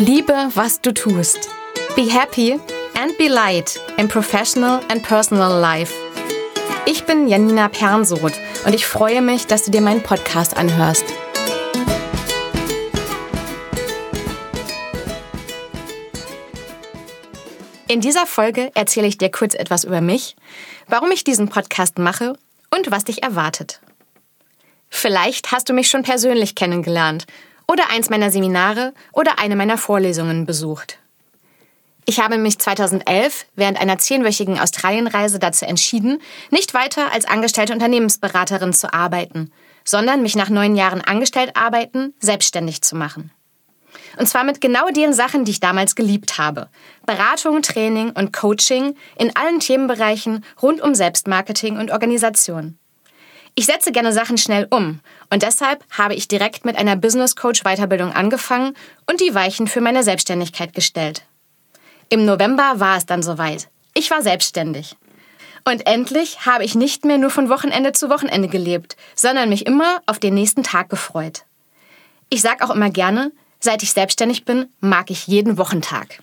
Liebe, was du tust. Be happy and be light in professional and personal life. Ich bin Janina Pernsoth und ich freue mich, dass du dir meinen Podcast anhörst. In dieser Folge erzähle ich dir kurz etwas über mich, warum ich diesen Podcast mache und was dich erwartet. Vielleicht hast du mich schon persönlich kennengelernt oder eins meiner Seminare oder eine meiner Vorlesungen besucht. Ich habe mich 2011 während einer zehnwöchigen Australienreise dazu entschieden, nicht weiter als angestellte Unternehmensberaterin zu arbeiten, sondern mich nach neun Jahren angestellt arbeiten selbstständig zu machen. Und zwar mit genau den Sachen, die ich damals geliebt habe. Beratung, Training und Coaching in allen Themenbereichen rund um Selbstmarketing und Organisation. Ich setze gerne Sachen schnell um und deshalb habe ich direkt mit einer Business Coach Weiterbildung angefangen und die Weichen für meine Selbstständigkeit gestellt. Im November war es dann soweit. Ich war selbstständig. Und endlich habe ich nicht mehr nur von Wochenende zu Wochenende gelebt, sondern mich immer auf den nächsten Tag gefreut. Ich sage auch immer gerne, seit ich selbstständig bin, mag ich jeden Wochentag.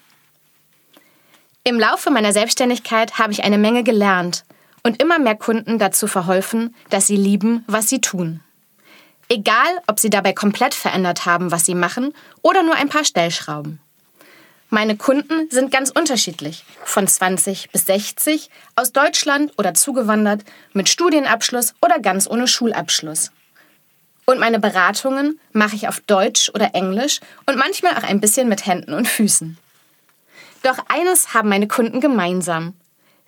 Im Laufe meiner Selbstständigkeit habe ich eine Menge gelernt und immer mehr Kunden dazu verholfen, dass sie lieben, was sie tun. Egal, ob sie dabei komplett verändert haben, was sie machen oder nur ein paar Stellschrauben. Meine Kunden sind ganz unterschiedlich, von 20 bis 60, aus Deutschland oder zugewandert, mit Studienabschluss oder ganz ohne Schulabschluss. Und meine Beratungen mache ich auf Deutsch oder Englisch und manchmal auch ein bisschen mit Händen und Füßen. Doch eines haben meine Kunden gemeinsam.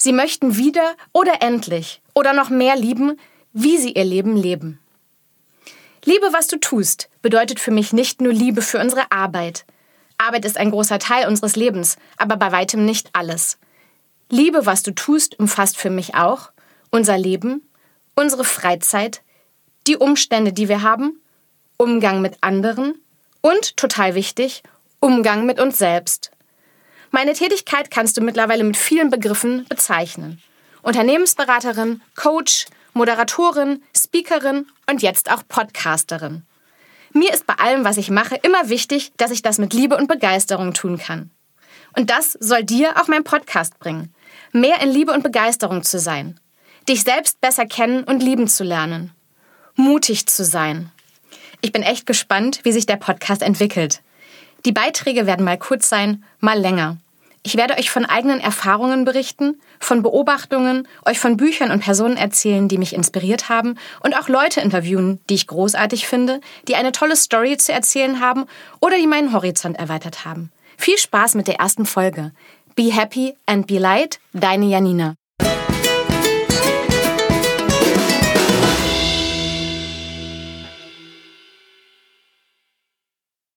Sie möchten wieder oder endlich oder noch mehr lieben, wie sie ihr Leben leben. Liebe, was du tust, bedeutet für mich nicht nur Liebe für unsere Arbeit. Arbeit ist ein großer Teil unseres Lebens, aber bei weitem nicht alles. Liebe, was du tust, umfasst für mich auch unser Leben, unsere Freizeit, die Umstände, die wir haben, Umgang mit anderen und, total wichtig, Umgang mit uns selbst. Meine Tätigkeit kannst du mittlerweile mit vielen Begriffen bezeichnen. Unternehmensberaterin, Coach, Moderatorin, Speakerin und jetzt auch Podcasterin. Mir ist bei allem, was ich mache, immer wichtig, dass ich das mit Liebe und Begeisterung tun kann. Und das soll dir auch mein Podcast bringen. Mehr in Liebe und Begeisterung zu sein. Dich selbst besser kennen und lieben zu lernen. Mutig zu sein. Ich bin echt gespannt, wie sich der Podcast entwickelt. Die Beiträge werden mal kurz sein, mal länger. Ich werde euch von eigenen Erfahrungen berichten, von Beobachtungen, euch von Büchern und Personen erzählen, die mich inspiriert haben und auch Leute interviewen, die ich großartig finde, die eine tolle Story zu erzählen haben oder die meinen Horizont erweitert haben. Viel Spaß mit der ersten Folge. Be happy and be light, deine Janina.